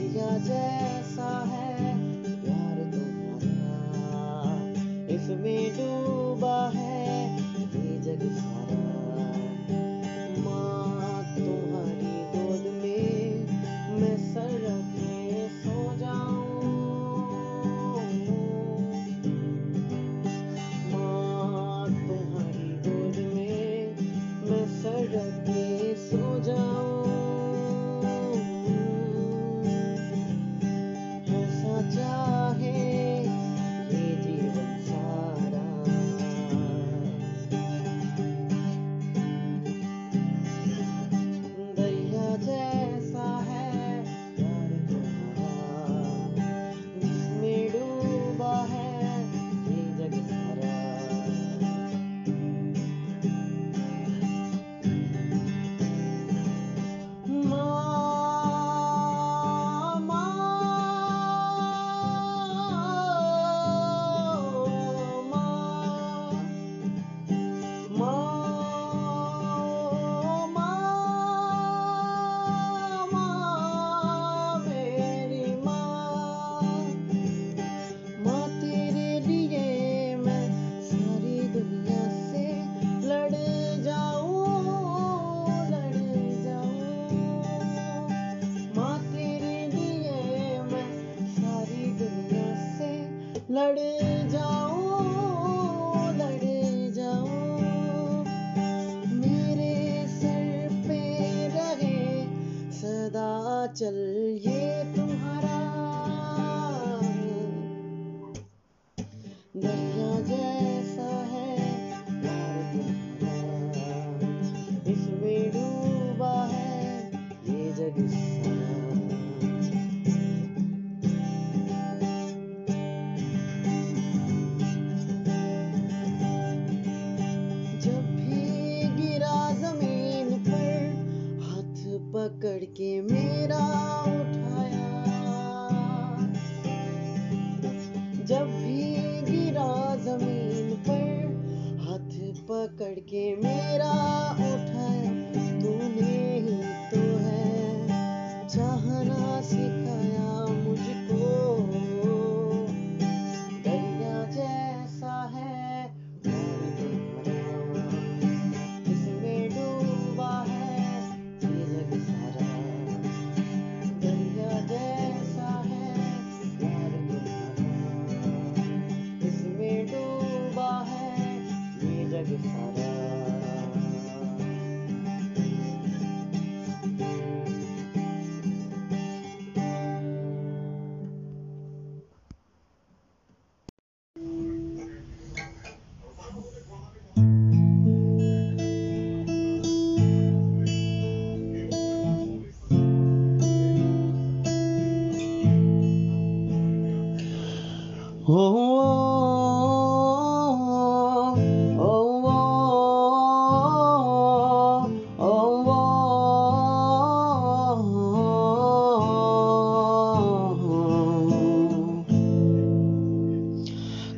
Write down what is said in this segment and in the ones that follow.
दरिया जैसा है प्यार तुम्हारा इसमें डूब लड़े que me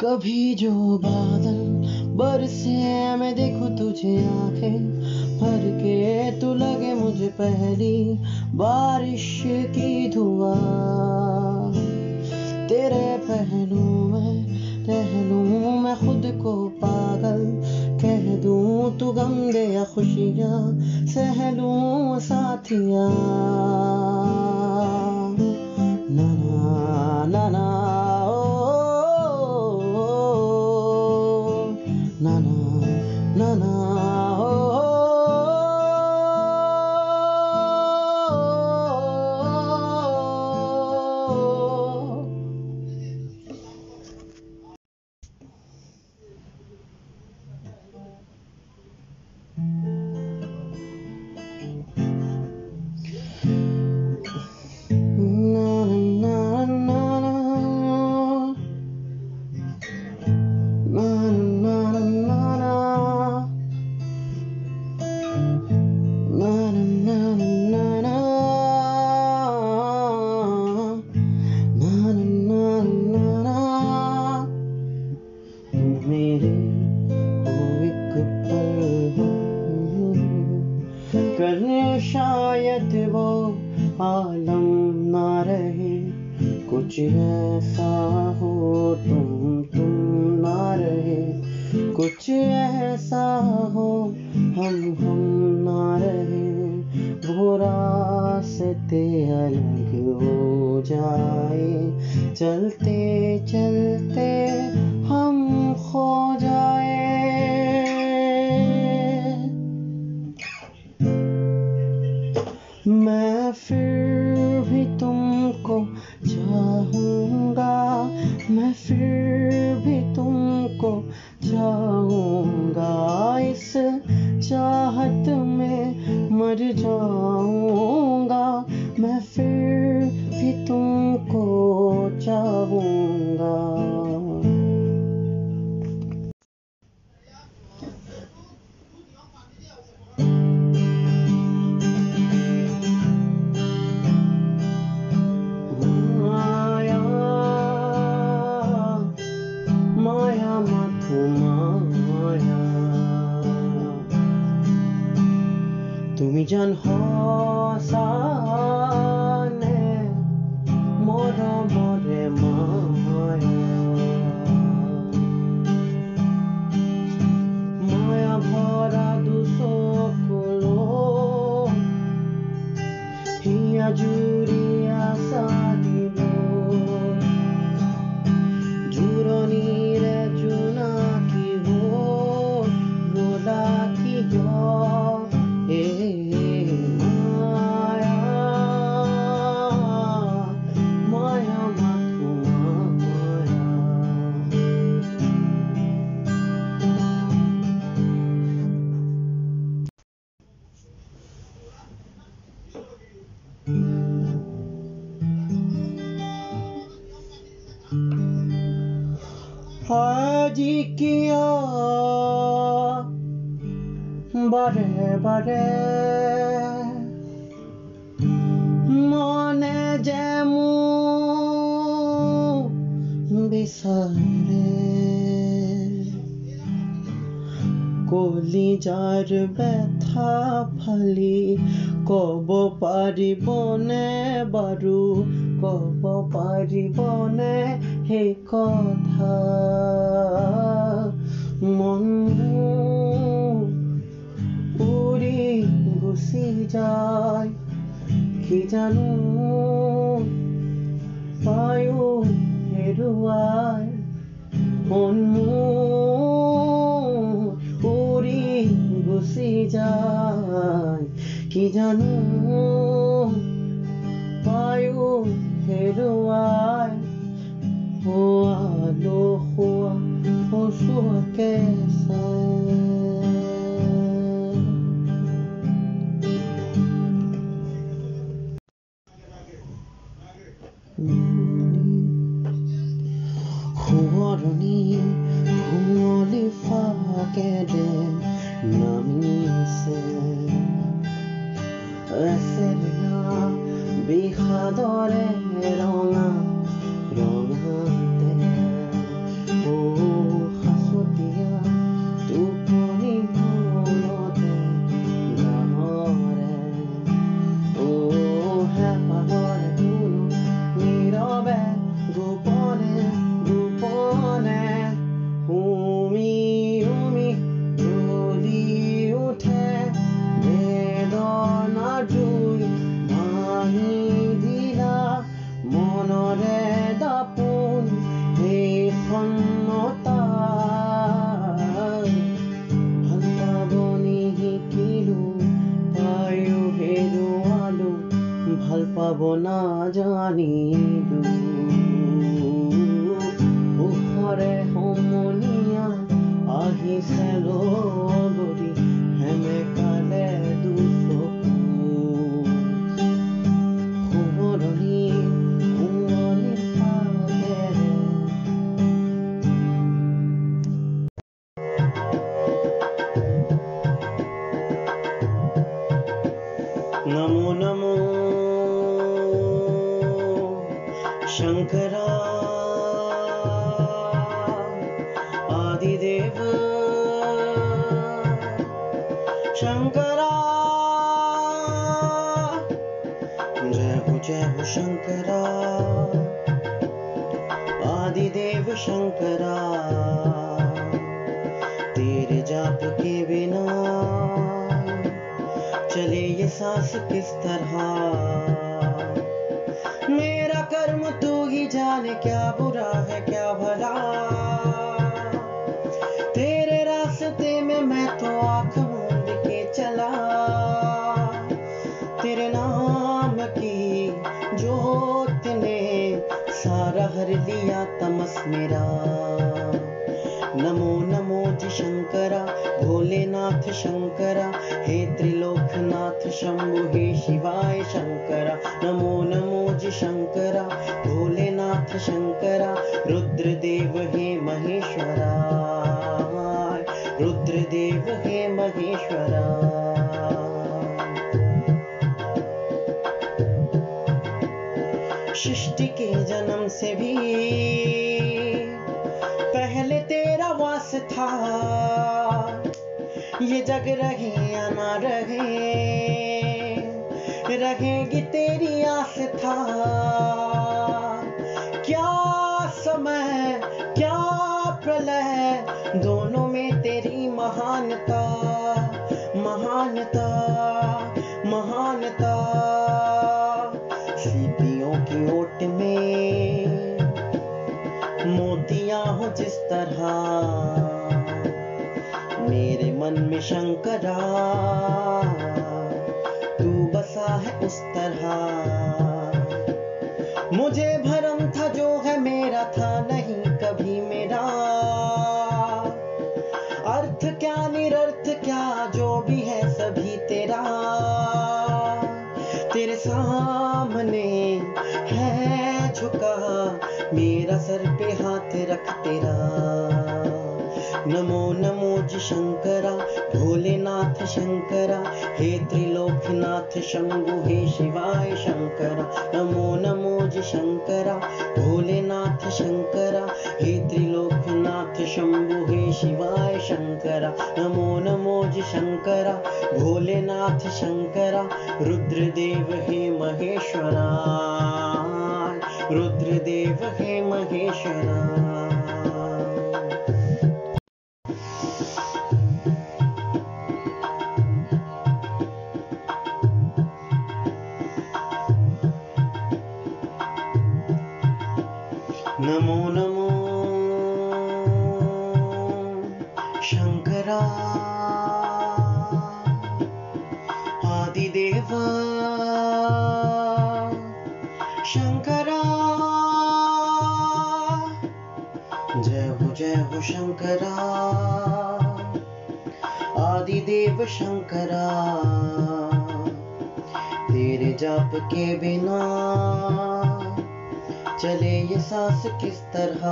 कभी जो बादल बरसे मैं देखू तुझे आँखें भर के। तू लगे मुझे पहली बारिश की धुआ। तेरे पहलू में रह लू मैं खुद को पागल कह दू। तू गम दे या खुशियाँ सह लूँ la la Region Hossa. हाजी किया बड़े बड़े মনে যেমু বিসারে কলি যার ব্যথা ফালি কব পারিবনে বারু কব পারিবনে হে কথা বন্ধু উড়ি গুছি যায়, কি জানো পায়ো হেরুয়ায় মনমু উড়ি গুছি যায় কি জানো পায়ো হেরুয়ায় 有话不说，干 o. किस तरह? मेरा कर्म तू ही जाने क्या बुरा है, क्या भला? तेरे रास्ते में मैं तो आँख मूंद के चला। तेरे नाम की जोत ने सारा हर लिया तमस मेरा। नमो नमो जी शंकरा, भोलेनाथ शंकरा, हे त्रिलोकनाथ शंभु, हे शिवाय शंकरा। नमो नमो जी शंकरा, भोलेनाथ शंकरा, रुद्रदेव हे महेश्वरा। रुद्रदेव हे महेश्वरा। सृष्टि के जन्म से भी वास था ये जग रहे या ना रहे रहेगी तेरी आस था मन में शंकरा। तू बसा है उस तरह। मुझे भरम था जो है मेरा था, नहीं कभी मेरा। अर्थ क्या, निरर्थ क्या, जो भी है सभी तेरा। तेरे सामने है झुका, मेरा सर पे हाथ रख तेरा। नमो नमोज शङ्करा भोलेनाथ शङ्करा हे त्रिलोकनाथ शम्भु हे शिवाय शङ्करा। नमो नमोज शङ्करा भोलेनाथ शङ्करा हे त्रिलोकनाथ शम्भु हे शिवाय शङ्करा। नमो नमोज शङ्करा भोलेनाथ शङ्करा रुद्रदेव हे महेश्वरा। रुद्रदेव हे महेश्वरा। आदिदेव शंकरा। तेरे जाप के बिना चले ये सांस किस तरह?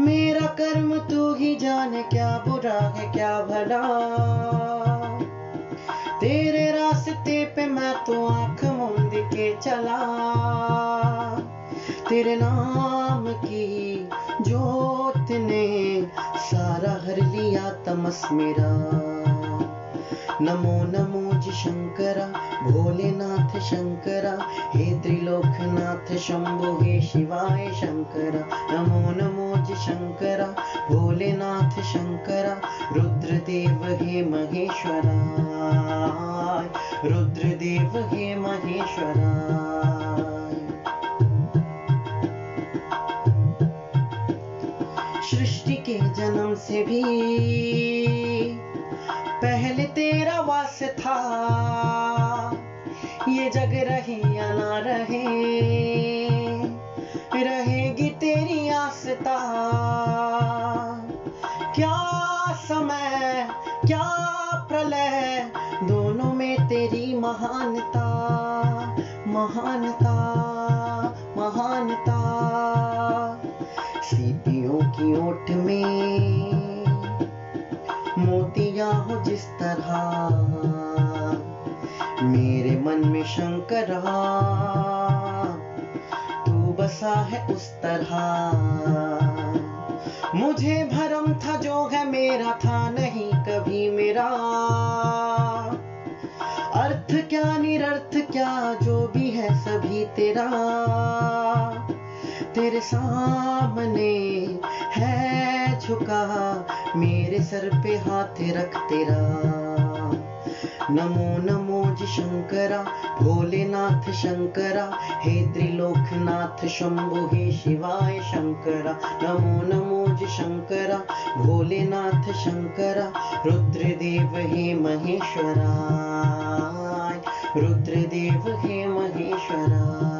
मेरा कर्म तू ही जाने क्या बुरा है, क्या भला? तेरे रास्ते पे मैं तो आँख मूंद के चला। तेरे नाम की जोत ने सारा हर लिया तमस मेरा। नमो नमो जी शंकरा, भोलेनाथ शंकरा, हे त्रिलोकनाथ शंभु, हे शिवाय शंकरा। नमो नमो जी शंकरा, भोलेनाथ शंकरा, रुद्रदेव हे महेश्वरा। रुद्रदेव हे महेश्वरा। सृष्टि के जन्म से भी। पहले तेरा वास था, ये जग रहे या ना रहे, रहेगी तेरी आस्था। क्या समय, क्या प्रलय, दोनों में तेरी महानता। की ओट में मोतियाँ हो जिस तरह। मेरे मन में शंकरा तू बसा है उस तरह। मुझे भरम था जो है मेरा था, नहीं कभी मेरा। अर्थ क्या, निरर्थ क्या, जो भी है सभी तेरा। तेरे सामने है झुका, मेरे सर पे हाथ रख तेरा। नमो नमो जी शंकरा, भोलेनाथ शंकरा, हे त्रिलोकनाथ शंभु, हे शिवाय शंकरा। नमो नमो जी शंकरा, भोलेनाथ शंकरा, रुद्रदेव हे महेश्वरा। रुद्रदेव हे महेश्वरा।